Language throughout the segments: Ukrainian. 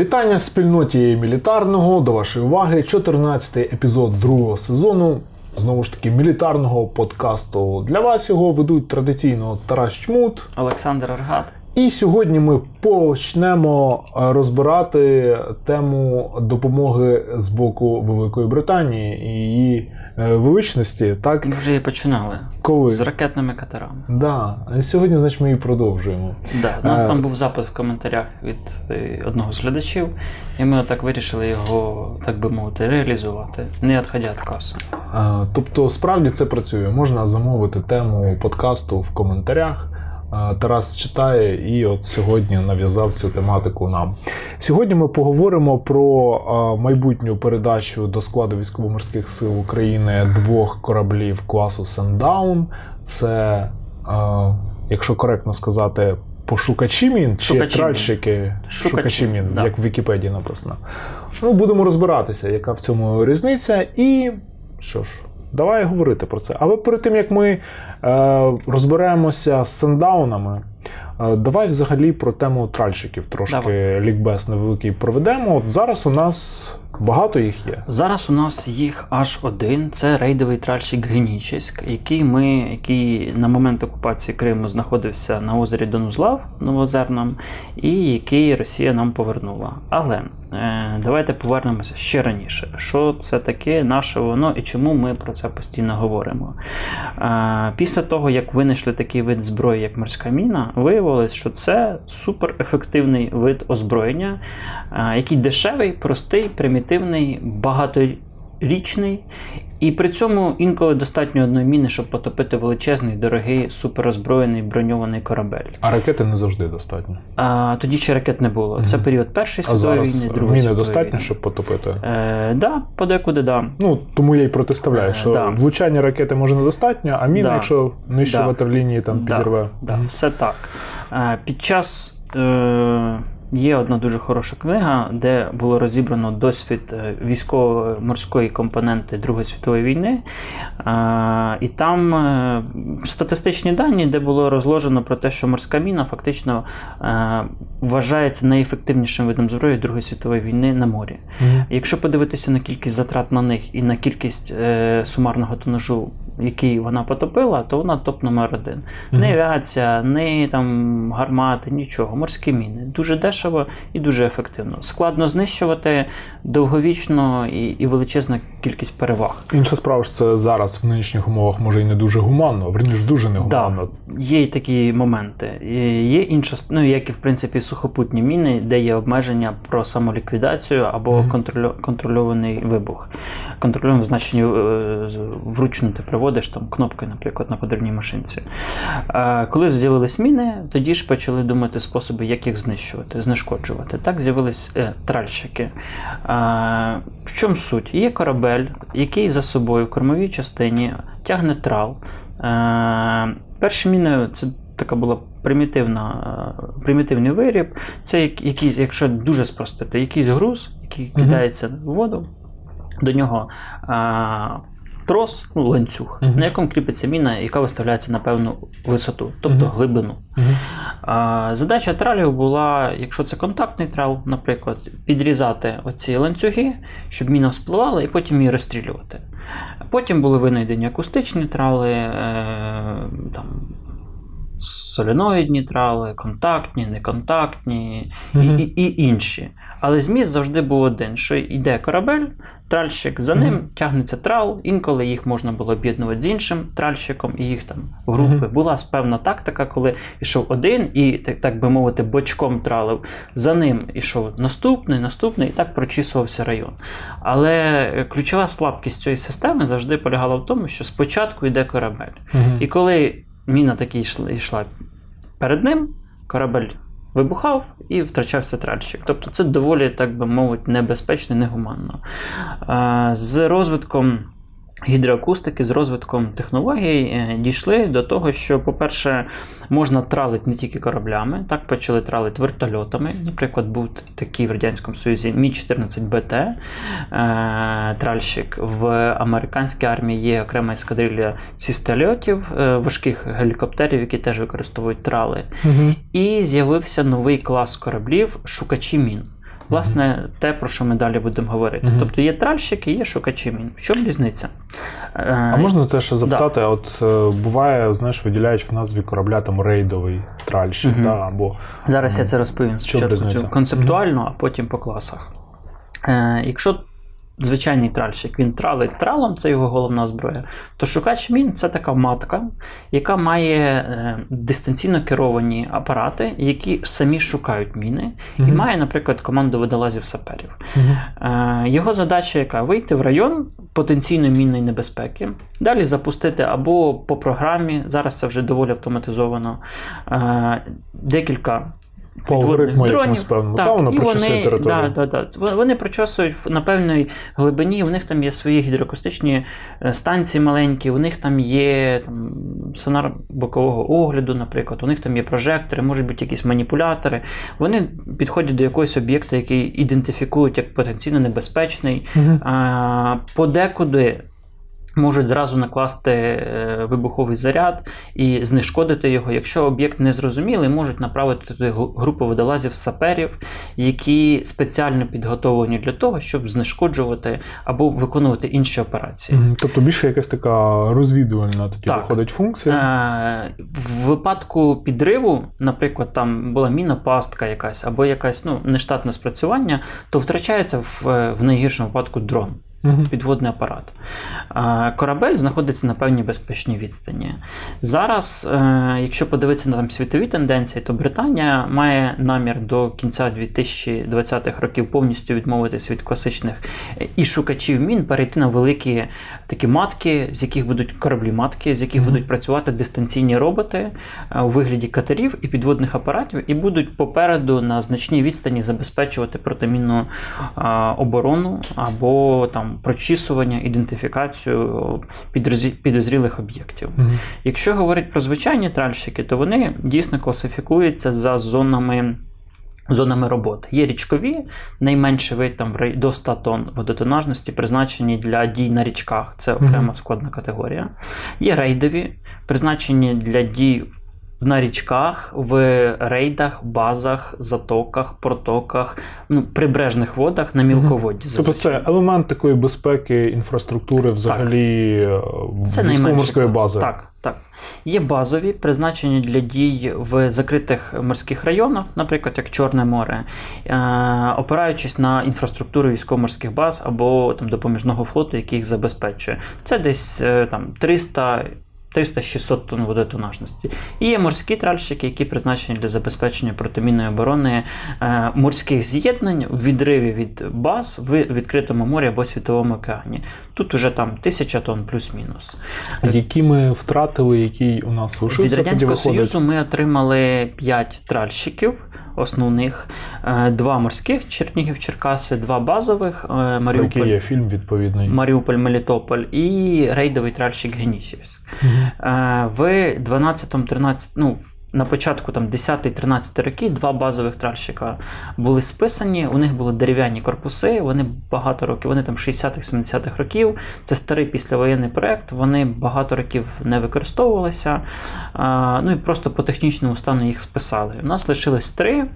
Вітання спільноті мілітарного до вашої уваги. 14-й епізод другого сезону. Знову ж таки, мілітарного подкасту. Для вас його ведуть традиційно Тарас Чмут. Олександр Аргат. І сьогодні ми почнемо е, розбирати тему допомоги з боку Великої Британії і її е, величності. Так, Ми вже її починали коли з ракетними катерами. да. сьогодні, значить, ми її продовжуємо. Да, у нас Е. там був запит в коментарях від е, одного з глядачів, і ми так вирішили його, так би мовити, реалізувати, не відходя від каси. Е, Тобто, справді це працює. Можна замовити тему подкасту в коментарях. Тарас читає і от сьогодні нав'язав цю тематику нам. Сьогодні ми поговоримо про майбутню передачу до складу військово-морських сил України двох кораблів класу Sundown. Це, якщо коректно сказати, пошукачі мін чи Шукачі тральщики Шукачі, шукачі мін, да. як в Вікіпедії написано. Ну, будемо розбиратися, яка в цьому різниця, і що ж, давай говорити про це. Але перед тим як ми е, розберемося з сандаунами, е, давай взагалі про тему тральщиків трошки Давай. лікбез невеликий проведемо. От зараз у нас багато їх є. Зараз у нас їх аж один. Це рейдовий тральщик Генічеськ, який ми, який на момент окупації Криму знаходився на озері Донузлав Новозерном, і який Росія нам повернула. Але е, давайте повернемося ще раніше. Що це таке, наше воно і чому ми про це постійно говоримо? Е, після того, як винайшли такий вид зброї, як морська міна, виявилось, що це суперефективний вид озброєння, е, який дешевий, простий, примітивний, багаторічний. І при цьому інколи достатньо одної міни, щоб потопити величезний, дорогий, суперозброєний броньований корабель. А ракети не завжди достатньо. А, тоді ще ракет не було. Це період Першої світової війни, Другої міни світової достатньо, війни. щоб потопити. Е, да, подекуди, да. Ну, тому я й протиставляю, Е, що да. влучання ракети може недостатньо, а міна, Да. якщо нижче Да. ватерлінії там Да, підірве. Да, Мгм. все так. Е, Під час е, є одна дуже хороша книга, де було розібрано досвід е, військово-морської компоненти Другої світової війни. І там е, статистичні дані, де було розложено про те, що морська міна фактично е, вважається найефективнішим видом зброї Другої світової війни на морі. Мгм. Якщо подивитися на кількість затрат на них і на кількість сумарного тонажу, який вона потопила, то вона топ номер один. Мгм. Не авіація, не там гармати, нічого. Морські міни. Дуже дешево і дуже ефективно. Складно знищувати довговічно і, і величезна кількість переваг. Інша справа ж це зараз в нинішніх умовах може і не дуже гуманно, верніше дуже негуманно. Є й такі моменти. І Є інша, ну як і в принципі сухопутні міни, де є обмеження про самоліквідацію або Мгм. контролю- контрольований вибух. Контрольований в значенні е, вручну ти приводиш там кнопкою, наприклад, на подрібній машинці. Коли з'явились міни, тоді ж почали думати способи, як їх знищувати, знешкоджувати. Так з'явились е, тральщики. Е, В чому суть? Є корабель, який за собою в кормовій частині тягне трал. Е, Перші міни це така була примітивна, е, примітивний виріб. Це як- якийсь, якщо дуже спростити, якийсь груз, який кидається в воду, до нього е, трос, ну, ланцюг, Мгм. на якому кріпиться міна, яка виставляється на певну висоту, тобто Мгм. глибину. Мгм. А, Задача тралів була, якщо це контактний трал, наприклад, підрізати оці ланцюги, щоб міна вспливала, і потім її розстрілювати. Потім були винайдені акустичні трали, е, там, соленоїдні трали, контактні, неконтактні і, і, і інші. Але зміст завжди був один: що йде корабель, тральщик за ним, тягнеться трал, інколи їх можна було об'єднувати з іншим тральщиком, і їх там групи. Була певна тактика, коли йшов один і, так, так би мовити, бочком тралив. За ним ішов наступний, наступний, і так прочісувався район. Але ключова слабкість цієї системи завжди полягала в тому, що спочатку йде корабель. І коли міна таки йшла, перед ним, корабель вибухав і втрачався тральщик. Тобто це доволі, так би мовити, небезпечно, і негуманно. Е, З розвитком гідроакустики з розвитком технологій е, дійшли до того, що, по-перше, можна тралити не тільки кораблями, так почали тралити вертольотами. Наприклад, був такий в Радянському Союзі Мі-14БТ е, тральщик. В американській армії є окрема ескадрилля сістельотів, е, важких гелікоптерів, які теж використовують трали. Мгм. І з'явився новий клас кораблів шукачі мін. Власне, те, про що ми далі будемо говорити. Мгм. Тобто є тральщики, є шукачі мін. В чому різниця? Е, А можна теж запитати, от е, буває, знаєш, виділяють в назві корабля там рейдовий тральщик, Мгм. да, або Зараз я це розповім спочатку концептуально, концептуально, а потім по класах. Е, якщо звичайний тральщик він тралить тралом, це його головна зброя, то шукач мін це така матка, яка має е, дистанційно керовані апарати, які самі шукають міни, і має, наприклад, команду водолазів саперів. Е, Його задача яка? Вийти в район потенційної мінної небезпеки, далі запустити або по програмі, зараз це вже доволі автоматизовано, е, декілька алгоритму дронів. певному. Так, Та воно і вони, да, да, да. Вони прочесують на певній глибині, у них там є свої гідроакустичні е, станції маленькі, у них там є там, сонар бокового огляду, наприклад, у них там є прожектори, можуть бути якісь маніпулятори. Вони підходять до якогось об'єкта, який ідентифікують як потенційно небезпечний. Мгм. А, подекуди можуть зразу накласти е, вибуховий заряд і знешкодити його. Якщо об'єкт не зрозумілий, можуть направити туди групу водолазів саперів, які спеціально підготовлені для того, щоб знешкоджувати або виконувати інші операції. Тобто більше якась така розвідувальна тоді Так. виходить функція. Е, В випадку підриву, наприклад, там була мінопастка якась або якась ну, нештатне спрацювання, то втрачається в, в найгіршому випадку дрон. Підводний апарат. Корабель знаходиться на певній безпечній відстані. Зараз, е, якщо подивитися на там світові тенденції, то Британія має намір до кінця 2020-х років повністю відмовитись від класичних і шукачів мін, перейти на великі такі матки, з яких будуть кораблі матки, з яких будуть працювати дистанційні роботи е, у вигляді катерів і підводних апаратів, і будуть попереду на значній відстані забезпечувати протимінну оборону або там прочісування, ідентифікацію підозрілих об'єктів. Мгм. Якщо говорити про звичайні тральщики, то вони дійсно класифікуються за зонами. Зонами роботи є річкові, найменший вид там до 100 тонн водотонажності, призначені для дій на річках. Це окрема складна категорія. Є рейдові, призначені для дій на річках, в рейдах, базах, затоках, протоках, ну, прибережних водах на мілководді. Тобто це елемент такої безпеки інфраструктури взагалі е, військово-морської бази. Так, так. Є базові, призначені для дій в закритих морських районах, наприклад, як Чорне море, е, опираючись на інфраструктуру військово-морських баз або там, допоміжного флоту, який їх забезпечує. Це десь е, там 300. 300-600 тонн водотонажності. І є морські тральщики, які призначені для забезпечення протимінної оборони е, морських з'єднань в відриві від баз в відкритому морі або світовому океані. Тут уже там тисяча тонн плюс-мінус. Які ми втратили, який у нас лишився, Від Радянського. Союзу ми отримали 5 тральщиків основних, е, два морських Чернігів, Черкаси, два базових Маріуполь, який є фільм відповідний. Маріуполь, Мелітополь і рейдовий тральщик Генісівськ. Е, В 12-13, ну, на початку там 10-13 роки два базових тральщика були списані. У них були дерев'яні корпуси. Вони багато років, вони там 60-70-х років. Це старий післявоєнний проект. Вони багато років не використовувалися. Ну і просто по технічному стану їх списали. У нас лишилось три.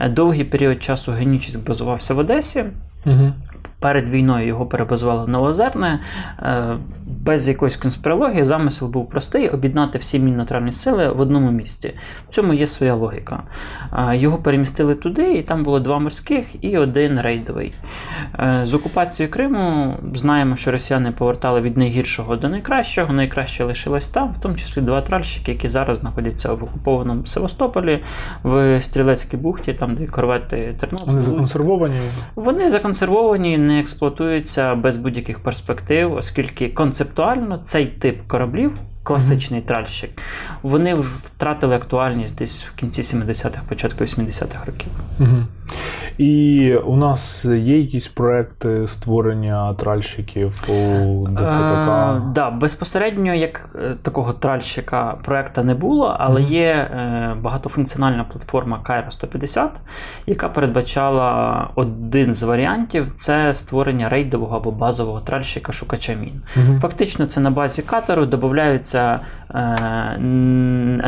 Е, Довгий період часу Генічіськ базувався в Одесі. Мгм. Перед війною його перебазували в Новозерне. Е, Без якоїсь конспірології замисел був простий об'єднати всі мінно-нейтральні сили в одному місті. В цьому є своя логіка. Е, Його перемістили туди, і там було два морських і один рейдовий. Е, З окупацією Криму знаємо, що росіяни повертали від найгіршого до найкращого. Найкраще лишилось там, в тому числі два тральщики, які зараз знаходяться в окупованому Севастополі, в Стрілецькій бухті, там де корвети Тернопіль. Вони законсервовані. Вони законсервовані, не експлуатуються без будь-яких перспектив, оскільки концептуально цей тип кораблів, класичний тральщик, вони вже втратили актуальність десь в кінці 70-х, початку 80-х років. Мгм. І у нас є якісь проекти створення тральщиків у ДЦКК? Е, да, безпосередньо як е, такого тральщика проекта не було, але Мгм. є е, багатофункціональна платформа Cairo 150, яка передбачала один з варіантів це створення рейдового або базового тральщика шукача мін. Мгм. Фактично, це на базі катеру додаються е,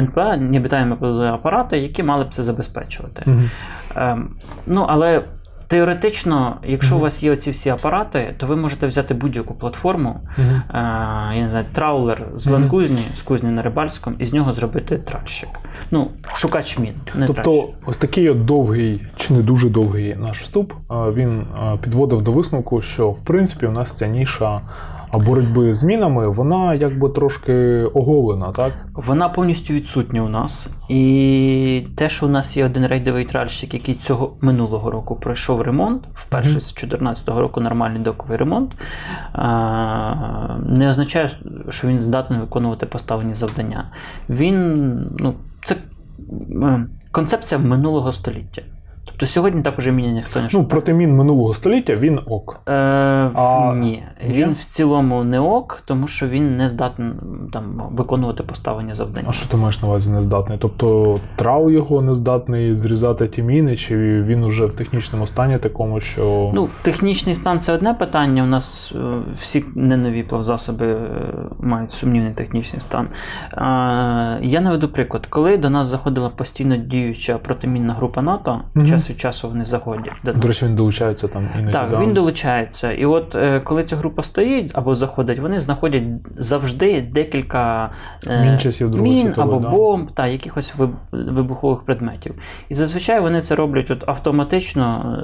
НП, необітаємо апарати, які мали б це забезпечувати. Мгм. Ем, ну, але Теоретично, якщо Мгм. у вас є оці всі апарати, то ви можете взяти будь-яку платформу, Мгм. е, я не знаю, траулер з. Ланкузні, з кузні на Рибальському, і з нього зробити тральщик. Ну, шукач мін, не Тобто, тральщик. ось такий от довгий чи не дуже довгий наш вступ, він підводив до висновку, що в принципі у нас ця ніша а, боротьби з мінами, вона якби трошки оголена, так? Вона повністю відсутня у нас. І те, що у нас є один рейдовий тральщик, який цього минулого року пройшов ремонт, вперше Мгм. з 2014 року нормальний доковий ремонт, не означає, що він здатний виконувати поставлені завдання. Він, ну, це е, концепція минулого століття. Тобто сьогодні так уже міні ніхто не Ну, шукає. проти мін минулого століття він ок. Е, А, ні, він в цілому не ок, тому що він не здатний там виконувати поставлені завдання. А що ти маєш на увазі нездатний? Тобто трал його не здатний зрізати ті міни, чи він уже в технічному стані такому, що. Ну, технічний стан це одне питання. У нас е, всі не нові плавзасоби е, мають сумнівний технічний стан. Е, Я наведу приклад, коли до нас заходила постійно діюча протимінна група НАТО, Мгм. час від часу вони заходять. до речі, він долучається там іноді. Так, да. він долучається. І от е, коли ця група стоїть або заходить, вони знаходять завжди декілька е, Мін часів мін світової, або да. бомб та якихось вибухових предметів. І зазвичай вони це роблять от автоматично,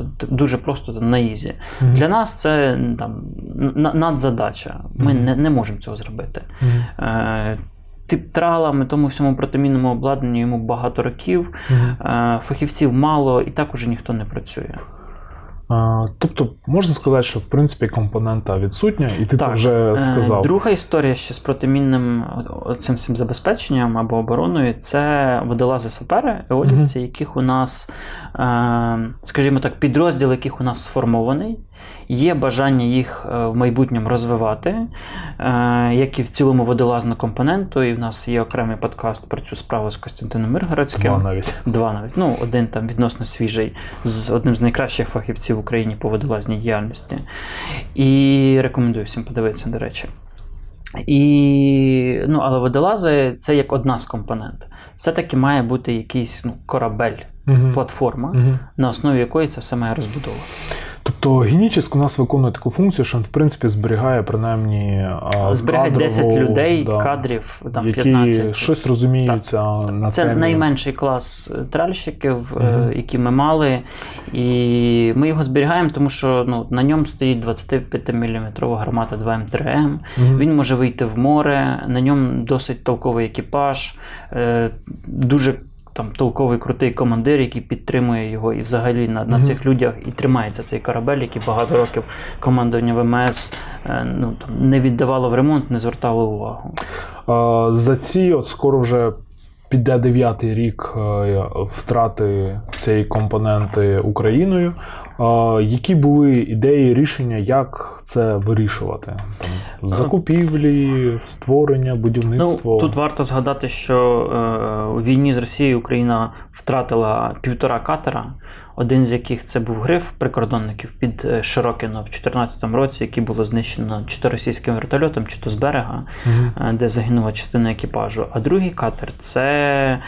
е, дуже просто там, на easy. Мгм. Для нас це там надзадача. Ми Мгм. не, не можемо цього зробити. Мгм. Е, Тип тралами, тому всьому протимінному обладнанню йому багато років, е, фахівців мало, і так уже ніхто не працює. А, тобто можна сказати, що в принципі компонента відсутня, і ти це вже Е, сказав. Друга історія ще з протимінним цим всім забезпеченням або обороною це водолази сапери, еолівці, яких у нас, е, скажімо так, підрозділ, яких у нас сформований. Є бажання їх е, в майбутньому розвивати, е, як і в цілому водолазну компоненту. І в нас є окремий подкаст про цю справу з Костянтином Миргородським. Два навіть. Два навіть. Ну, один там відносно свіжий, з одним з найкращих фахівців в Україні по водолазній діяльності. І рекомендую всім подивитися, до речі. І, ну, але водолази це як одна з компонент. Все-таки має бути якийсь ну, корабель, Мгм. платформа, Мгм. на основі якої це все має розбудовуватися. Тобто генічіс у нас виконує таку функцію, що він в принципі зберігає принаймні Зберігає кадрову, 10 людей, да, кадрів, там які 15. щось розуміються на Це темі. найменший клас е, тральщиків, Мгм. які ми мали. І ми його зберігаємо, тому що ну, на ньому стоїть 25-мм гармата 2М3М. Мгм. Він може вийти в море, на ньому досить толковий екіпаж, е, дуже там толковий крутий командир, який підтримує його і взагалі на, на цих людях і тримається цей корабель, який багато років командування ВМС е, ну, там, не віддавало в ремонт, не звертало увагу. А, За ці, от скоро вже піде дев'ятий рік е, втрати цієї компоненти Україною. Які були ідеї, рішення, як це вирішувати? Там, закупівлі, створення, будівництво. Ну, тут варто згадати, що е, у війні з Росією Україна втратила півтора катера, один з яких це був гриф прикордонників під е, Широкино в 2014 році, який було знищено чи то російським вертольотом, чи то з берега, е, де загинула частина екіпажу. А другий катер це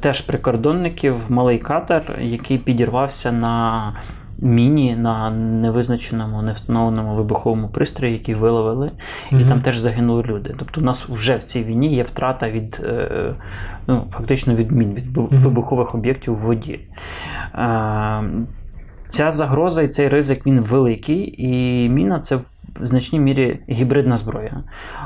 теж прикордонників, малий катер, який підірвався на. Міні на невизначеному, невстановленому вибуховому пристрої, який виловили, і там теж загинули люди. Тобто, у нас вже в цій війні є втрата від е, ну, фактично від мін, від вибухових об'єктів в воді. Е, Ця загроза і цей ризик він великий, і міна це в значній мірі гібридна зброя.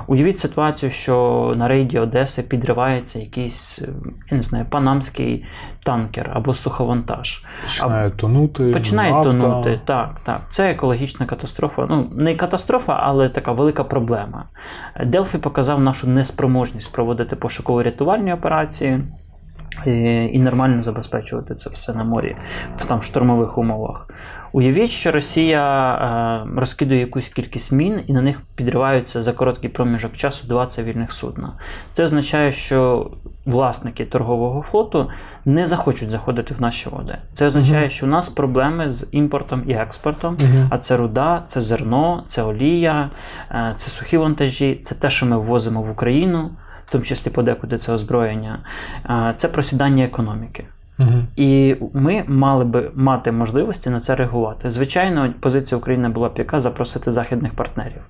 Уявіть ситуацію, що на рейді Одеси підривається якийсь, е, я не знаю, панамський танкер або суховантаж. Починає тонути. Починає нафта. тонути. Так, так. Це екологічна катастрофа. Ну, не катастрофа, але така велика проблема. Делфі показав нашу неспроможність проводити пошуково-рятувальні операції. Е, І нормально забезпечувати це все на морі в там штурмових умовах. Уявіть, що Росія е, розкидує якусь кількість мін і на них підриваються за короткий проміжок часу два цивільних судна. Це означає, що власники торгового флоту не захочуть заходити в наші води. Це означає, що у нас проблеми з імпортом і експортом. А це руда, це зерно, це олія, е, це сухі вантажі, це те, що ми ввозимо в Україну, тому числі подекуди це озброєння. Це просідання економіки. Угу. І ми мали би мати можливості на це реагувати. Звичайно, позиція України була б яка запросити західних партнерів.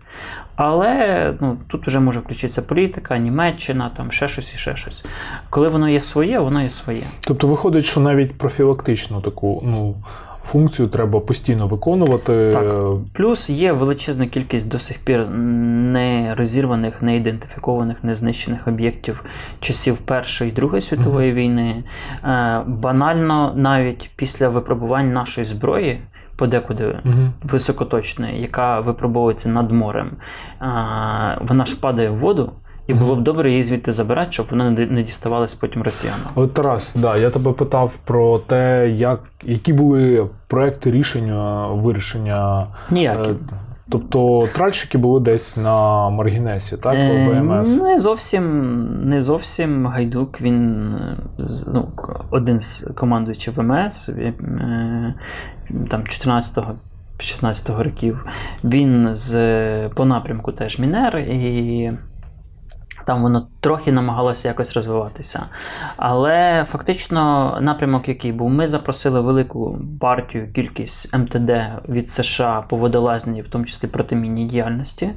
Але ну, тут вже може включитися політика, Німеччина, там ще щось і ще щось. Коли воно є своє, воно є своє. Тобто виходить, що навіть профілактичну таку ну, функцію треба постійно виконувати. Так. Плюс є величезна кількість до сих пір не розірваних, не ідентифікованих, не знищених об'єктів часів Першої і Другої світової війни. Е, Банально навіть після випробувань нашої зброї. Подекуди Угу. високоточної, яка випробовується над морем, а, вона ж падає в воду, і було б добре її звідти забирати, щоб вона не діставалась потім росіянам. От Тарас, да, я тебе питав про те, як, які були проекти рішення вирішення. Ніякі. Е, Тобто тральщики були десь на Маргінесі, так? Е, ВМС. Не зовсім, не зовсім Гайдук, він е, ну, один з командуючих ВМС там 14-го. 16-го років він з по напрямку теж Мінер, і там воно трохи намагалося якось розвиватися. Але фактично напрямок, який був, ми запросили велику партію, кількість МТД від США по водолазненні, в тому числі протимінній діяльності.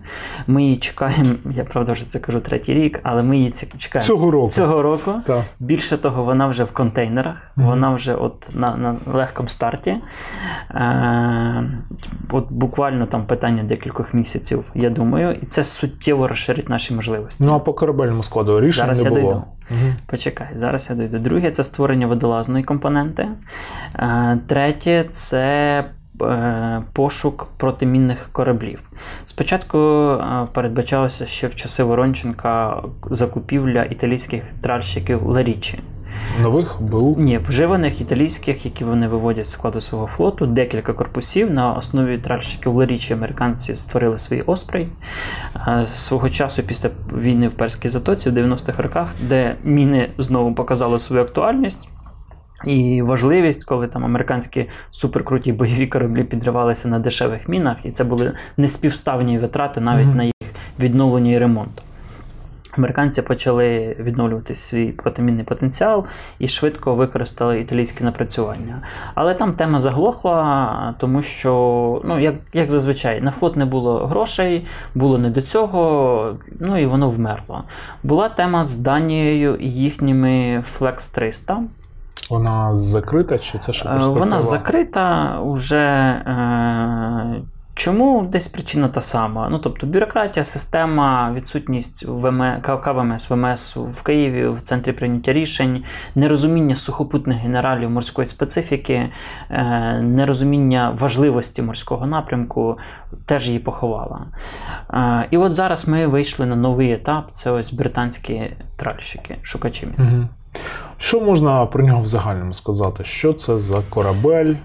Ми її чекаємо, я правда вже це кажу третій рік, але ми її чекаємо Цього року. цього року. Так. Більше того, вона вже в контейнерах, Мгм. вона вже от на, на легкому старті. Е, от буквально там питання декількох місяців, я думаю, і це суттєво розширить наші можливості. Ну а по корабельному складу рішень Зараз не я було. дойду. Угу. Почекай, зараз я дойду. Друге це створення водолазної компоненти. Е, Третє це. е, Пошук протимінних кораблів. Спочатку е, передбачалося ще в часи Воронченка закупівля італійських тральщиків Ларічі. Нових БУ. Ні, вживаних італійських, які вони виводять з складу свого флоту, декілька корпусів. На основі тральщиків Ларічі американці створили свій Оспрей. Свого часу після війни в Перській затоці в 90-х роках, де міни знову показали свою актуальність. І важливість, коли там американські суперкруті бойові кораблі підривалися на дешевих мінах, і це були неспівставні витрати навіть Мгм. на їх відновлення і ремонт. Американці почали відновлювати свій протимінний потенціал і швидко використали італійське напрацювання. Але там тема заглохла, тому що, ну, як, як зазвичай, на флот не було грошей, було не до цього, ну і воно вмерло. Була тема з Данією і їхніми Flex 300. Вона закрита чи це ще перспектива? Вона закрита уже. Е, чому десь причина та сама? Ну, тобто бюрократія, система, відсутність ВМ, К- КВМС, ВМС в Києві, в центрі прийняття рішень, нерозуміння сухопутних генералів морської специфіки, е, нерозуміння важливості морського напрямку теж її поховала. Е, і от зараз ми вийшли на новий етап: це ось британські тральщики, шукачі. Угу. Що можна про нього в загальному сказати? Що це за корабель?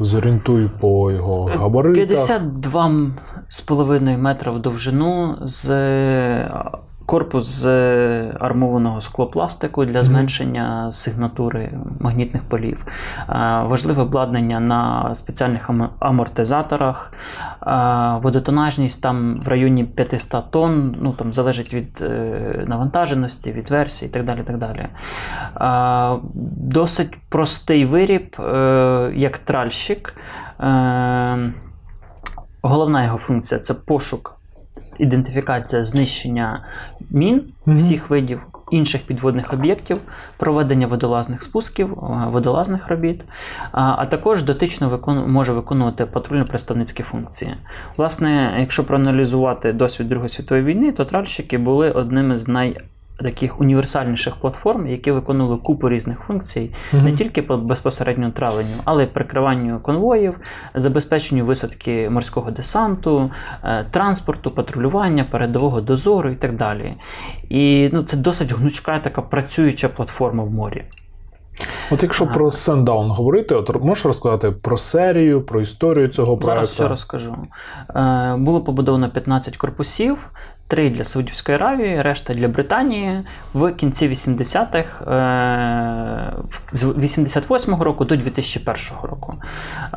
Зорієнтуй по його габаритах. 52,5 метра в довжину з корпус з армованого склопластику для зменшення сигнатури магнітних полів. Е, Важливе обладнання на спеціальних амортизаторах. Е, Водотонажність там в районі 500 тонн, ну там залежить від е, навантаженості, від версії і так далі. Так далі. Е, Досить простий виріб, е, як тральщик. Е, Головна його функція це пошук, ідентифікація, знищення мін всіх видів інших підводних об'єктів, проведення водолазних спусків, е, водолазних робіт, а, також дотично викон... може виконувати патрульно-представницькі функції. Власне, якщо проаналізувати досвід Другої світової війни, то тральщики були одними з най таких універсальніших платформ, які виконували купу різних функцій, Мгм. не тільки по безпосередньо травленню, але й прикриванню конвоїв, забезпеченню висадки морського десанту, е, транспорту, патрулювання, передового дозору і так далі. І ну, це досить гнучка така працююча платформа в морі. От якщо Ага. про Sundown говорити, от можеш розказати про серію, про історію цього проекту? Зараз все розкажу. Е, Було побудовано 15 корпусів. Три для Саудівської Аравії, решта для Британії в кінці 80-х, е, з 88-го року до 2001 року. Е,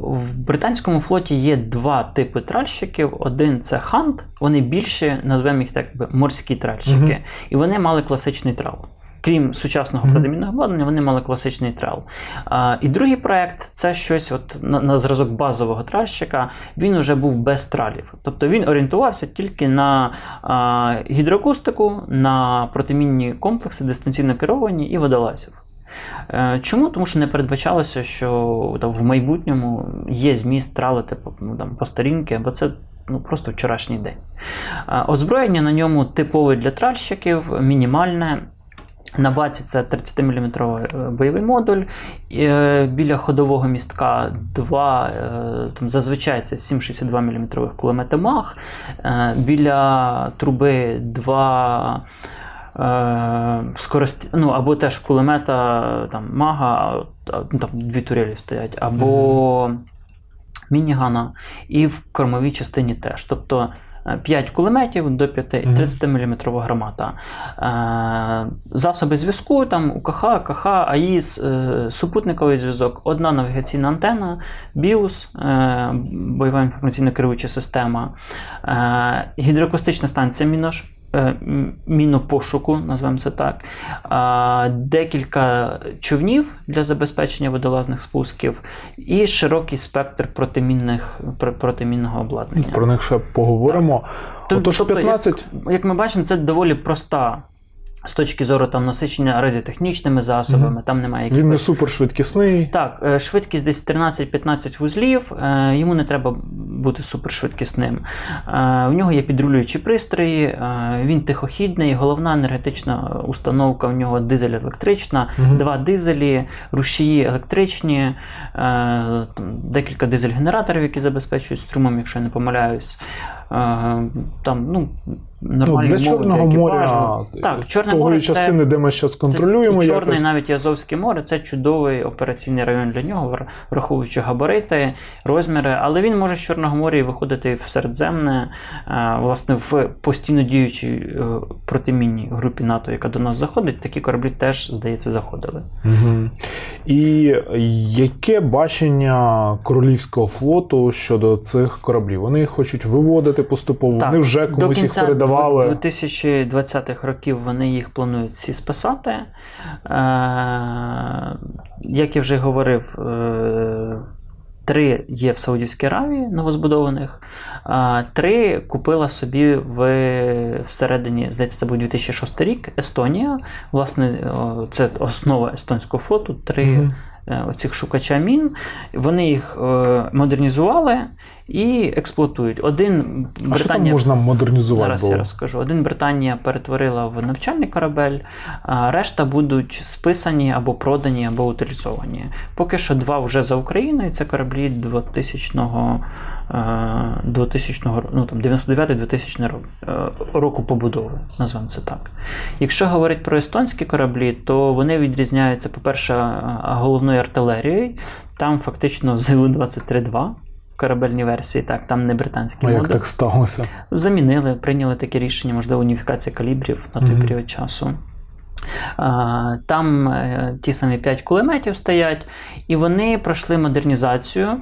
В британському флоті є два типи тральщиків. Один це хант, вони більше, назвемо їх так би морські тральщики, Мгм. і вони мали класичний трал. Крім сучасного Мгм. протимінного обладнання, вони мали класичний трал. А, і другий проект це щось от на, на зразок базового тральщика. Він вже був без тралів. Тобто він орієнтувався тільки на а, гідроакустику, на протимінні комплекси, дистанційно керовані і водолазів. Е, Чому? Тому що не передбачалося, що там, в майбутньому є зміст тралити по- ну, там, по старінки, бо це ну, просто вчорашній день. Е, Озброєння на ньому типове для тральщиків, мінімальне. На баці це 30-мм бойовий модуль. е, Біля ходового містка два, е, там зазвичай це 7,62 мм кулемети МАГ. Е, Біля труби два е, скорості, ну, або теж кулемета там, мага, ну, там дві турелі стоять, або мінігана, і в кормовій частині теж. Тобто 5 кулеметів до 5 Мгм. 30-мм гармата. Засоби зв'язку, там УКХ, КХ, АІС, е, супутниковий зв'язок, одна навігаційна антенна, BIOS, е, бойова інформаційно керуюча система, е, гідроакустична станція Мінош. Е, Мінопошуку, називаємо це так, декілька човнів для забезпечення водолазних спусків і широкий спектр протимінних, протимінного обладнання. Про них ще поговоримо. Так. Отож, тобто, 15. Як ми бачимо, це доволі проста з точки зору там, насичення радіотехнічними засобами, там немає Він не супершвидкісний. Так, е, швидкість десь 13-15 вузлів, е, йому не треба бути супершвидкісним. Е, В нього є підрулюючі пристрої, він тихохідний, головна енергетична установка в нього дизель-електрична, Мгм. два дизелі, рушії електричні, декілька дизель-генераторів, які забезпечують струмом, якщо я не помиляюсь. Там, ну, Ну, нормальні для Чорного для моря. Так, Чорне того море частини, де ми зараз це контролюємо. і Чорне, якось. навіть Азовське море це чудовий операційний район для нього, враховуючи габарити, розміри, але він може з Чорного моря і виходити в Середземне, е, власне, в постійно діючій е, протимінній групі НАТО, яка до нас заходить, такі кораблі теж, здається, заходили. Угу. І яке бачення королівського флоту щодо цих кораблів? Вони їх хочуть виводити поступово, Так, вони вже До комусь їх кінця передавали. 2020-х років вони їх планують всі спасати. Е, як я вже говорив, е, три є в Саудівській Аравії новозбудованих, а три купила собі в, всередині, здається, це був 2006 рік, Естонія. Власне, це основа естонського флоту. Три оцих шукача мін. Вони їх е, модернізували і експлуатують. Один А що там Британія. можна модернізувати? Зараз було? я розкажу. Один Британія перетворила в навчальний корабель, а решта будуть списані або продані, або утилізовані. Поки що два вже за Україною. Це кораблі 2000-го. е, 2000 ну, там 99-2000 рок, е, року побудови, назвемо це так. Якщо говорити про естонські кораблі, то вони відрізняються, по-перше, головною артилерією. Там фактично ЗУ-23-2 в корабельній версії, так, там не британський А як так сталося? Замінили, прийняли таке рішення, можливо, уніфікація калібрів на той Мгм. період часу. Там е, ті самі 5 кулеметів стоять, і вони пройшли модернізацію.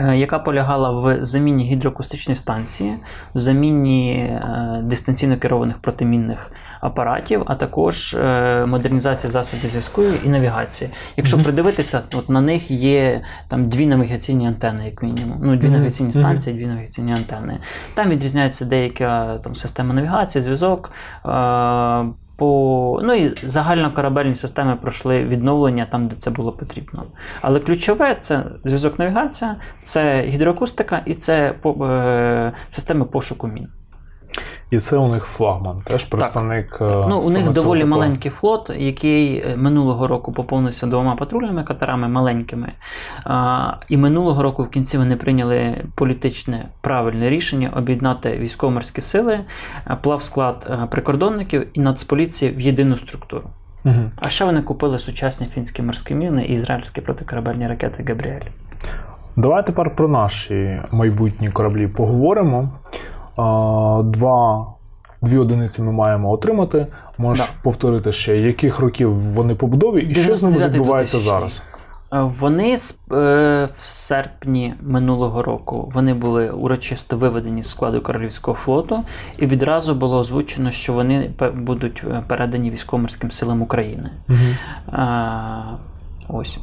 Е, Яка полягала в заміні гідроакустичної станції, в заміні е, дистанційно керованих протимінних апаратів, а також е, модернізація засобів зв'язку і навігації. Якщо придивитися, от на них є там дві навігаційні антени, як мінімум. Ну, дві навігаційні станції, дві навігаційні антени. Там відрізняється деяка там, система навігації, зв'язок. По... Ну і загальнокорабельні системи пройшли відновлення там, де це було потрібно. Але ключове це зв'язок навігація, це гідроакустика і це е... системи пошуку мін. І це у них флагман, теж представник. е, Ну, у них доволі такого. маленький флот, який е, минулого року поповнився двома патрульними катерами маленькими. А, і минулого року в кінці вони прийняли політичне правильне рішення об'єднати військово-морські сили, е, плавсклад прикордонників і Нацполіції в єдину структуру. Мгм. А ще вони купили сучасні фінські морські міни і ізраїльські протикорабельні ракети Габріель. Давай тепер про наші майбутні кораблі поговоримо. Два, дві одиниці ми маємо отримати. Можеш Да. повторити ще, яких років вони побудові і що з ними відбувається зараз? Вони з- е, в серпні минулого року вони були урочисто виведені з складу Королівського флоту, і відразу було озвучено, що вони будуть е, передані військово-морським силам України. Е, Ось.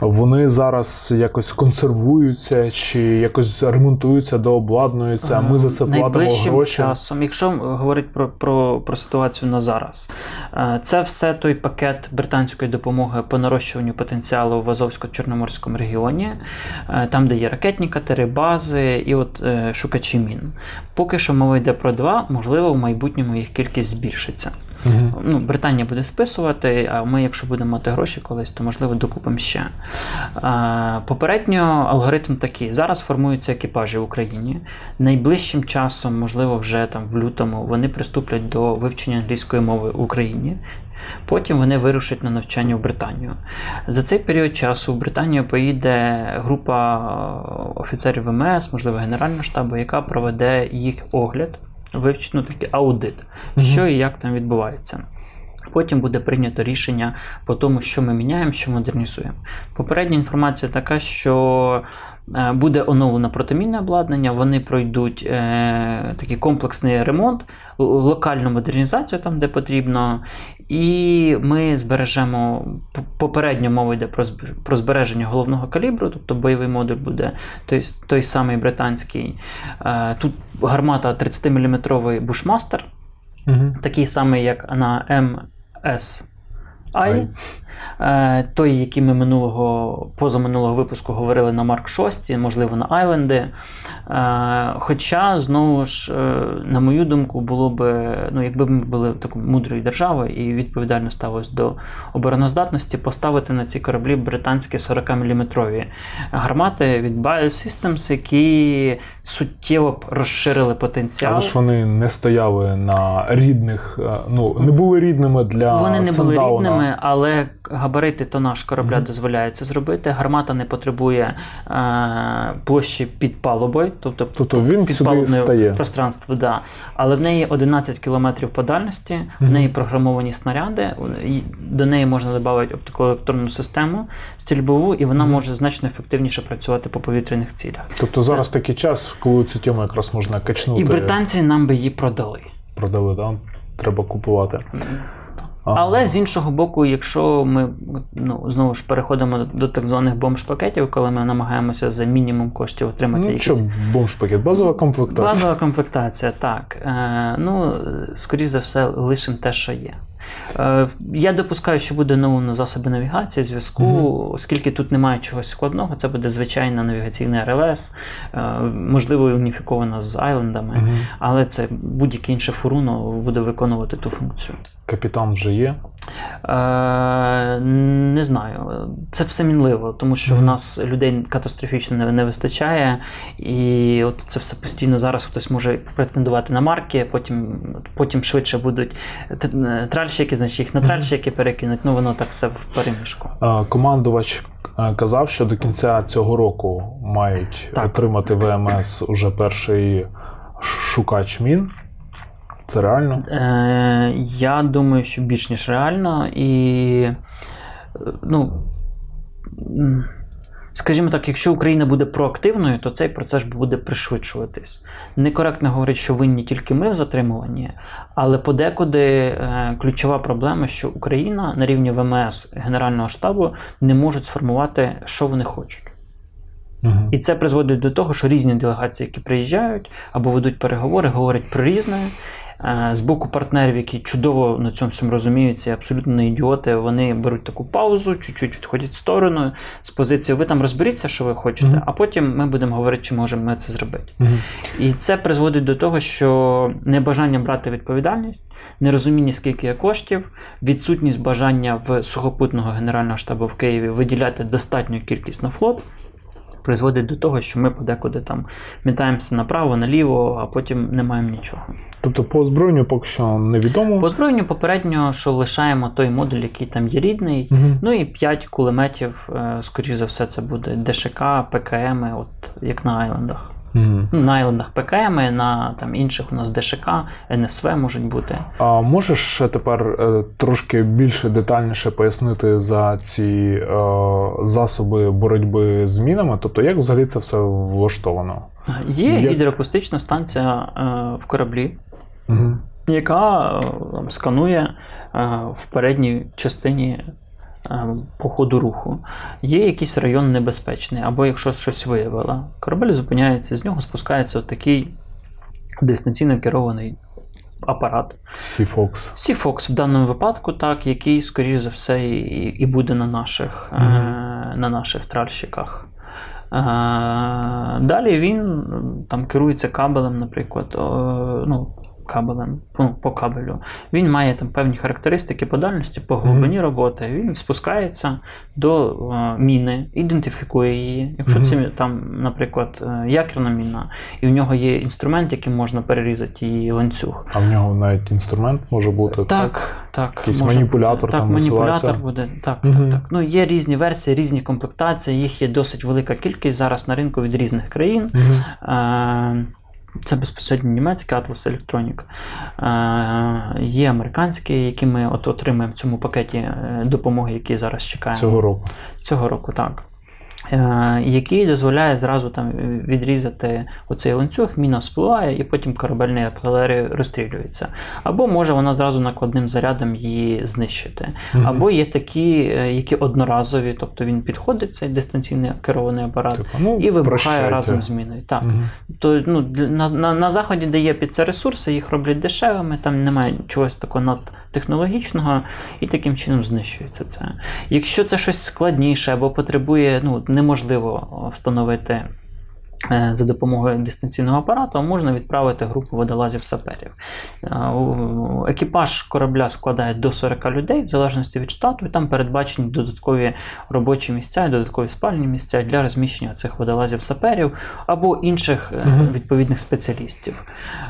Вони зараз якось консервуються чи якось ремонтуються, дообладнуються, а ми за це платимо гроші. часом, якщо говорити про, про, про ситуацію на зараз, е, це все той пакет британської допомоги по нарощуванню потенціалу в Азовсько-Чорноморському регіоні, е, там, де є ракетні катери, бази і от е, шукачі мін. Поки що мова йде про два, можливо, в майбутньому їх кількість збільшиться. Мгм. Ну, Британія буде списувати, а ми, якщо будемо мати гроші колись, то можливо докупимо ще. Попередньо алгоритм такий: зараз формуються екіпажі в Україні. Найближчим часом, можливо, вже там в лютому, вони приступлять до вивчення англійської мови в Україні. Потім вони вирушать на навчання в Британію. За цей період часу в Британію поїде група офіцерів ВМС, можливо, Генерального штабу, яка проведе їх огляд, вивчить, ну, такий аудит, що і як там відбувається. Потім буде прийнято рішення по тому, що ми міняємо, що модернізуємо. Попередня інформація така, що буде оновлено протимінне обладнання, вони пройдуть е, такий комплексний ремонт, локальну модернізацію там, де потрібно, і ми збережемо попередньо мова йде про, збереження головного калібру, тобто бойовий модуль буде той, той самий британський. Е, тут гармата 30-мм Bushmaster, Мгм. такий самий, як на MSI. Ай. Е, Той, який ми минулого, позаминулого випуску говорили на Марк 6, можливо, на Айленди. Е, Хоча, знову ж, е, на мою думку, було би, ну, якби ми були такою мудрою державою і відповідально ставились до обороноздатності, поставити на ці кораблі британські 40-мм гармати від Biosystems, які суттєво б розширили потенціал. Але ж вони не стояли на рідних, ну не були рідними для Вони не були Сандауна. Рідними, але габарити тонаж корабля Мгм. дозволяє це зробити. Гармата не потребує е, площі під палубою, тобто, Тобто він під сюди пространство, да. але в неї 11 км по дальності, в неї програмовані снаряди, і до неї можна додати оптико-електронну систему стрільбову, і вона Мгм. може значно ефективніше працювати по повітряних цілях. Тобто зараз такий час, коли цю тему якраз можна качнути. І британці нам би її продали. продали, да? треба купувати. Ага. Але з іншого боку, якщо ми ну, знову ж переходимо до так званих бомж-пакетів, коли ми намагаємося за мінімум коштів отримати ну, що, якісь. бомж-пакет, базова комплектація. Базова комплектація, так. Е, ну, скоріш за все, лишимо те, що є. Е, я допускаю, що буде оновлено засоби навігації, зв'язку, Мгм. оскільки тут немає чогось складного, це буде звичайна навігаційна РЛС, е, можливо, уніфікована з айлендами, Мгм. але це будь-яке інше фуруно буде виконувати ту функцію. Капітан вже є. Е, не знаю. Це все мінливо, тому що Мгм. в нас людей катастрофічно не, не вистачає, і от це все постійно зараз хтось може претендувати на марки, потім, потім швидше будуть тральщики, значить їх на тральщики перекинуть. Ну воно так все в переміжку. Е, Командувач е, казав, що до кінця цього року мають Так. отримати ВМС уже перший шукач мін. Це реально? Е, я думаю, що більш ніж реально, і ну. Скажімо так, якщо Україна буде проактивною, то цей процес буде пришвидшуватись. Некоректно говорити, що винні тільки ми в затримуванні, але подекуди е, ключова проблема, що Україна на рівні ВМС Генерального штабу не можуть сформувати, що вони хочуть. Угу. І це призводить до того, що різні делегації, які приїжджають або ведуть переговори, говорять про різне. Е, З боку партнерів, які чудово на цьому всьому розуміються, абсолютно не ідіоти, вони беруть таку паузу, чуть-чуть відходять в сторону з позиції ви там розберіться, що ви хочете, Мгм. а потім ми будемо говорити, чи можемо ми це зробити. Угу. І це призводить до того, що небажання брати відповідальність, нерозуміння, скільки є коштів, відсутність бажання в сухопутного генерального штабу в Києві виділяти достатню кількість на флот. Призводить до того, що ми подекуди там мітаємося направо, наліво, а потім не маємо нічого. Тобто по озброєнню поки що невідомо. По озброєнню попередньо, що лишаємо той модуль, який там є рідний. Угу. Ну і 5 кулеметів, е, скоріш за все, це буде ДШК, ПКМ, от як на Айлендах. Ну, На айлендах ПКМ, на там, інших у нас ДШК, НСВ можуть бути. А можеш ще тепер е, трошки більше детальніше пояснити за ці е, засоби боротьби з мінами? Тобто, як взагалі це все влаштовано? Є Як- гідроакустична станція е, в кораблі, Угу. яка е, там, сканує е, в передній частині е, по ходу руху. Є якийсь район небезпечний, або якщо щось виявила, корабель зупиняється, з нього спускається такий дистанційно керований апарат. Сіфокс. Сіфокс в даному випадку, так, який, скоріш за все, і, і буде на наших, е, на наших тральщиках. Е, далі він там керується кабелем, наприклад. е, ну, кабелем, ну, по кабелю. Він має там певні характеристики по дальності, по глибині роботи. Він спускається до е, міни, ідентифікує її. Якщо Мгм. це там, наприклад, е, якірна міна, і в нього є інструмент, яким можна перерізати її ланцюг. А в нього навіть інструмент може бути. Так, так. Якийсь може маніпулятор. Так, там маніпулятор буде. Так, Мгм. так, так. Ну, є різні версії, різні комплектації, їх є досить велика кількість зараз на ринку від різних країн. Угу. Е, Це безпосередньо німецький Atlas Electronic. Е, Є американські, які ми от отримаємо в цьому пакеті е, допомоги, які зараз чекаємо. Цього року. Цього року, так. Е, Який дозволяє зразу там відрізати оцей ланцюг, міна спливає, і потім корабельний артилерія розстрілюється. Або може вона зразу накладним зарядом її знищити. Або є такі, е, які одноразові, тобто він підходить, цей дистанційний керований апарат, Типу, ну, і вибухає прощайте. разом з міною. Так. Мгм. То, ну, на, на, на заході, де є під це ресурси, їх роблять дешевими, там немає чогось такого надтехнологічного, і таким чином знищується це. Якщо це щось складніше або потребує, ну, неможливо встановити. е, За допомогою дистанційного апарату можна відправити групу водолазів саперів. Е, Екіпаж корабля складає до 40 людей, в залежності від штату, і там передбачені додаткові робочі місця і додаткові спальні місця для розміщення цих водолазів саперів або інших е, відповідних спеціалістів.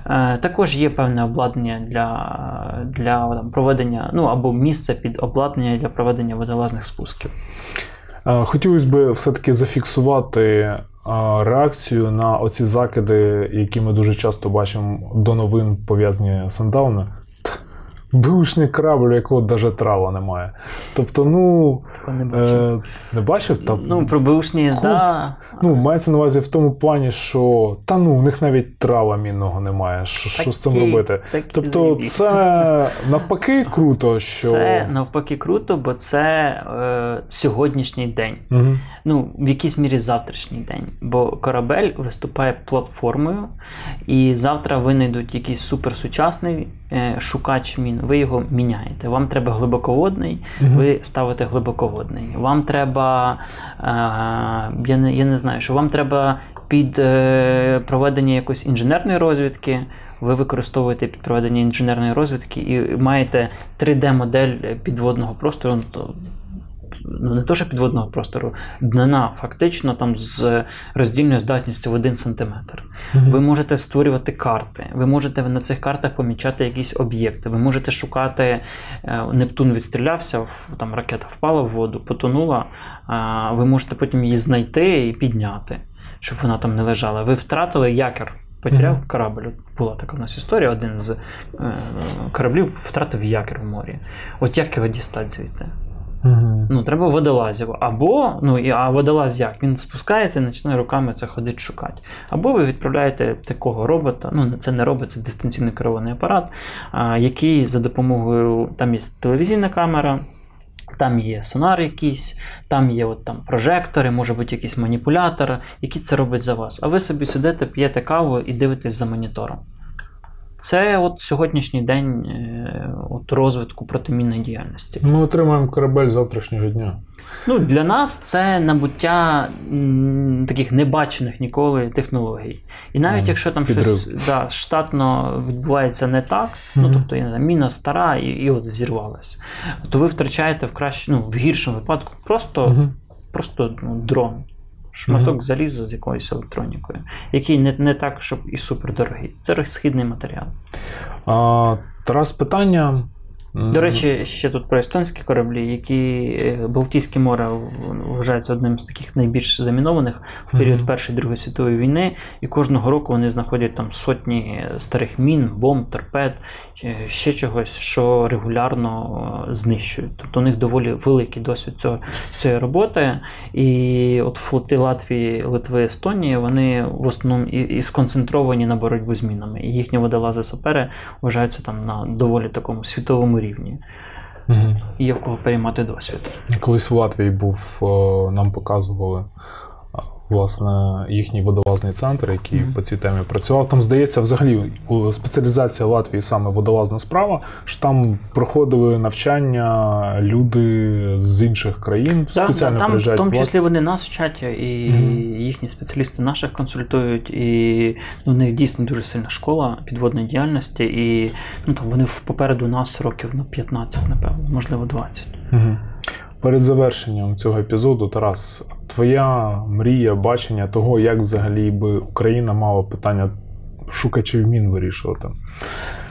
Е, Також є певне обладнання для, для там, проведення, ну або місце під обладнання для проведення водолазних спусків. Е, Хотілося б все-таки зафіксувати е, реакцію на оці закиди, які ми дуже часто бачимо до новин пов'язані з Сандауна. Бушний корабль, у якого навіть трава немає. Тобто, ну. Не бачив. Е, не бачив? Та, Ну, про бушні, да. ну, мається на увазі в тому плані, що та ну, у них навіть трава мінного немає. Що, що з цим робити? Тобто, звірі. це навпаки круто, що. Це навпаки круто, бо це е, сьогоднішній день. Мгм. Ну, в якійсь мірі завтрашній день. Бо корабель виступає платформою, і завтра винайдуть якийсь суперсучасний шукач мін. Ви його міняєте. Вам треба глибоководний, Мгм. ви ставите глибоководний. Вам треба, е, я, не, я не знаю, що вам треба під е, проведення якоїсь інженерної розвідки. Ви використовуєте під проведення інженерної розвідки і маєте 3D-модель підводного простору. ну, то ну не то, що підводного простору, днина фактично там з роздільною здатністю в 1 см. Мгм. Ви можете створювати карти, ви можете на цих картах помічати якісь об'єкти. Ви можете шукати. е, Нептун відстрілявся, там ракета впала в воду, потонула. Ви можете потім її знайти і підняти, щоб вона там не лежала. Ви втратили якір. Потеряв Мгм. корабль. Була така в нас історія. Один з е, кораблів втратив якір в морі. От як його дістати звідти? Ну, треба водолазів. Або, ну, а водолаз як? Він спускається і починає руками це ходити шукати. Або ви відправляєте такого робота, ну, це не робот, це дистанційно керований апарат, а, який за допомогою, там є телевізійна камера. Там є сонар якийсь, там є от там прожектори, може бути якийсь маніпулятор, який це робить за вас. А ви собі сидите, п'єте каву і дивитесь за монітором. Це от сьогоднішній день е, от розвитку протимінної діяльності. Ми отримаємо корабель завтрашнього дня. Ну, для нас це набуття таких небачених ніколи технологій. І навіть Мгм. якщо там Підрив. щось да, штатно відбувається не так, ну тобто я не знаю, міна стара і, і от взірвалась, то ви втрачаєте в краще, ну, в гіршому випадку просто, Мгм. просто ну, дрон. Шматок Мгм. заліза з якоюсь електронікою, який не, не так, щоб і супердорогий. Це розхідний матеріал. А, Тарас, питання До речі, ще тут про естонські кораблі, які е, Балтійське море вважається одним з таких найбільш замінованих в період. Першої Другої світової війни, і кожного року вони знаходять там сотні старих мін, бомб, торпед, е, ще чогось, що регулярно е, знищують. Тобто у них доволі великий досвід цього, цієї роботи. І от флоти Латвії, Литви, Естонії, вони в основному і, і сконцентровані на боротьбу з мінами. І їхні водолази сапери вважаються там на доволі такому світовому рівні. Угу. І є в кого переймати досвід. Колись в Латвії був, нам показували власне їхній водолазний центр, який Мгм. по цій темі працював. Там, здається, взагалі спеціалізація Латвії саме водолазна справа, що там проходили навчання люди з інших країн, Да, спеціально да, там приїжджають тому в Латвію. числі вони нас вчать, і Мгм. їхні спеціалісти наших консультують, і ну, в них дійсно дуже сильна школа підводної діяльності, і ну, там вони попереду нас років на 15, напевно, можливо, 20. Мгм. Перед завершенням цього епізоду, Тарас, твоя мрія, бачення того, як взагалі би Україна мала питання шукачів мін вирішувати.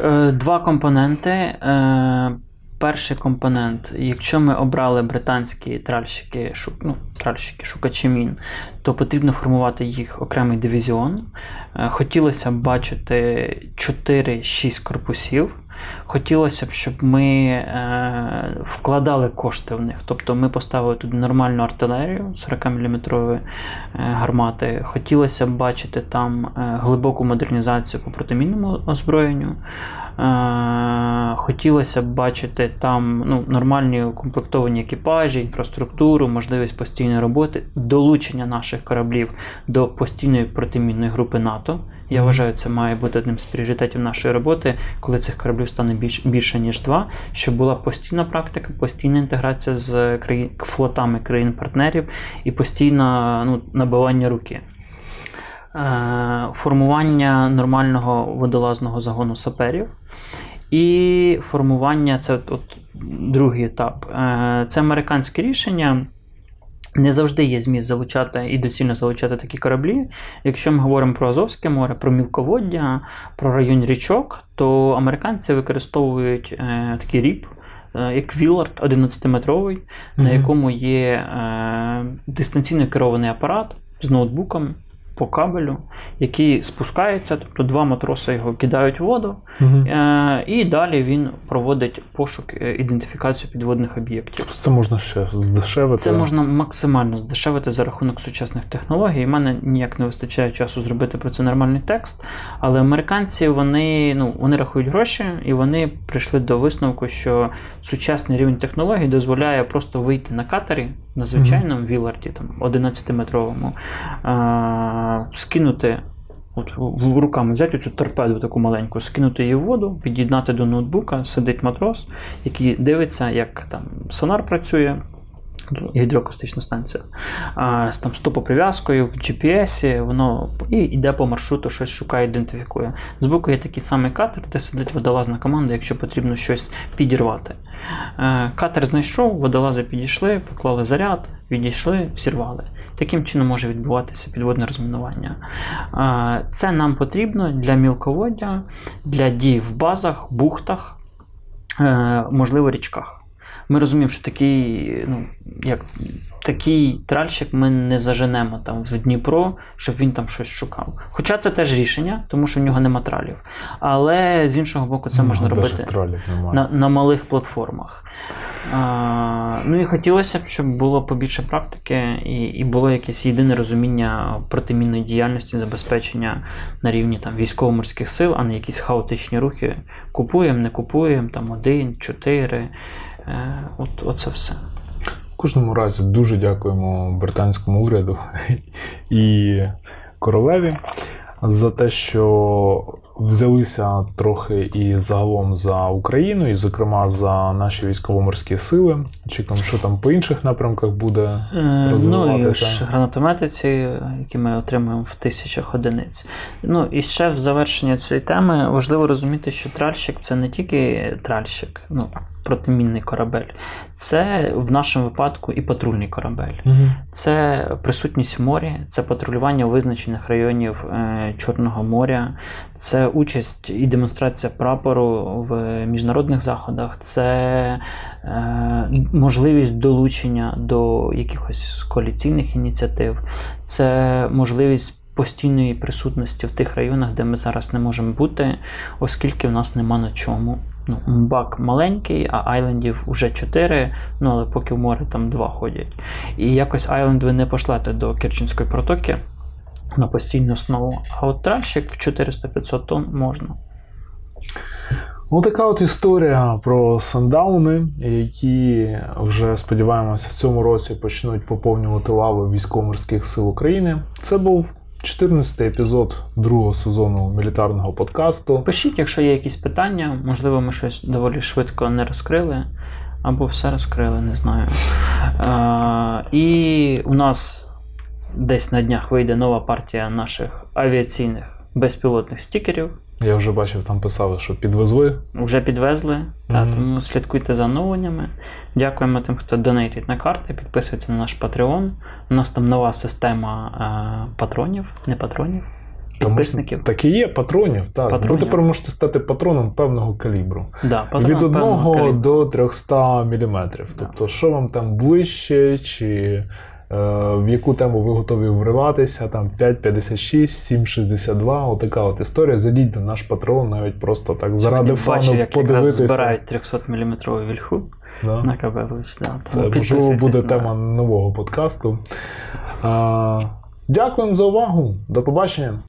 Е, Два компоненти. Е, Перший компонент, якщо ми обрали британські тральщики, ну, тральщики, шукачі мін, то потрібно формувати їх окремий дивізіон. Е, Хотілося б бачити 4-6 корпусів. Хотілося б, щоб ми е, вкладали кошти в них. Тобто ми поставили тут нормальну артилерію 40-мм гармати. Хотілося б бачити там е, глибоку модернізацію по протимінному озброєнню. Е, Хотілося б бачити там ну, нормальні укомплектовані екіпажі, інфраструктуру, можливість постійної роботи, долучення наших кораблів до постійної протимінної групи НАТО. Я вважаю, це має бути одним з пріоритетів нашої роботи, коли цих кораблів стане більш, більше ніж два, щоб була постійна практика, постійна інтеграція з країн флотами країн-партнерів і постійне ну, набивання руки. Е, формування нормального водолазного загону саперів. І формування це от, другий етап. Е, Це американське рішення. Не завжди є зміст залучати і доцільно залучати такі кораблі. Якщо ми говоримо про Азовське море, про мілководдя, про район річок, то американці використовують е, такий ріп, е, як Вілард 11-метровий, на якому є е, дистанційно керований апарат з ноутбуком по кабелю, який спускається, тобто два матроси його кидають в воду, е, і далі він проводить пошук, е, ідентифікацію підводних об'єктів. Це можна ще здешевити. Це можна максимально здешевити за рахунок сучасних технологій. У мене ніяк не вистачає часу зробити про це нормальний текст. Але американці вони, ну, вони рахують гроші і вони прийшли до висновку, що сучасний рівень технологій дозволяє просто вийти на катері на звичайному віларді, там 11-метровому, а, скинути. От руками взяти цю торпеду таку маленьку, скинути її в воду, під'єднати до ноутбука, сидить матрос, який дивиться, як там сонар працює, гідроакустична станція, а, з там стопоприв'язкою в GPS, воно і йде по маршруту, щось шукає, ідентифікує. Збоку є такий самий катер, де сидить водолазна команда, якщо потрібно щось підірвати. Е, Катер знайшов, водолази підійшли, поклали заряд, відійшли, взірвали. Таким чином може відбуватися підводне розмінування. Це нам потрібно для мілководдя, для дій в базах, бухтах, е, можливо, річках. Ми розуміємо, що такий, ну, як, такий тральщик ми не заженемо там в Дніпро, щоб він там щось шукав. Хоча це теж рішення, тому що в нього нема тралів. Але з іншого боку, це Ну, можна робити на, на малих платформах. А, ну і хотілося б, щоб було побільше практики і, і було якесь єдине розуміння протимінної діяльності, забезпечення на рівні там, військово-морських сил, а не якісь хаотичні рухи. Купуємо, не купуємо, там один, чотири. Е, от, оце все. Кожному разі дуже дякуємо британському уряду і королеві за те, що взялися трохи і загалом за Україну, і, зокрема, за наші військово-морські сили. Чекаємо, що там по інших напрямках буде. Е, Ну і ж гранатомети ці, які ми отримуємо в тисячах одиниць. Ну і ще в завершення цієї теми важливо розуміти, що тральщик це не тільки тральщик, ну, протимінний корабель, це в нашому випадку і патрульний корабель. Це присутність в морі, це патрулювання визначених районів е, Чорного моря, це участь і демонстрація прапору в міжнародних заходах, це е, можливість долучення до якихось коаліційних ініціатив, це можливість постійної присутності в тих районах, де ми зараз не можемо бути, оскільки в нас нема на чому. Ну, Мбак маленький, а айлендів вже 4, ну але поки в море там 2 ходять. І якось айленд ви не пошлете до Керченської протоки на постійну основу. А от тральщик в 400-500 тонн можна. Ну, така от історія про сандауни, які вже сподіваємось в цьому році почнуть поповнювати лави військово-морських сил України. Це був 14-й епізод другого сезону мілітарного подкасту. Пишіть, якщо є якісь питання, можливо, ми щось доволі швидко не розкрили, або все розкрили, не знаю. Е, і у нас десь на днях вийде нова партія наших авіаційних безпілотних стікерів. Я вже бачив, там писали, що підвезли. Вже підвезли, та, тому слідкуйте за оновленнями. Дякуємо тим, хто донейтить на карти, підписується на наш Patreon. У нас там нова система е, патронів, не патронів, підписників. що Так і є патронів. Так. Патронів. Ви тепер можете стати патроном певного калібру. Да, патрон Від 1 до 300 мм. Тобто, що вам там ближче, чи в яку тему ви готові вриватися, там 5,56, 7,62, отака от історія. Зайдіть на наш патрон, навіть просто так заради фану як якраз збирають 300 мм вільху Да. на Кабелович. Да. Це можливо буде на- тема нового подкасту. А, дякуємо за увагу. До побачення.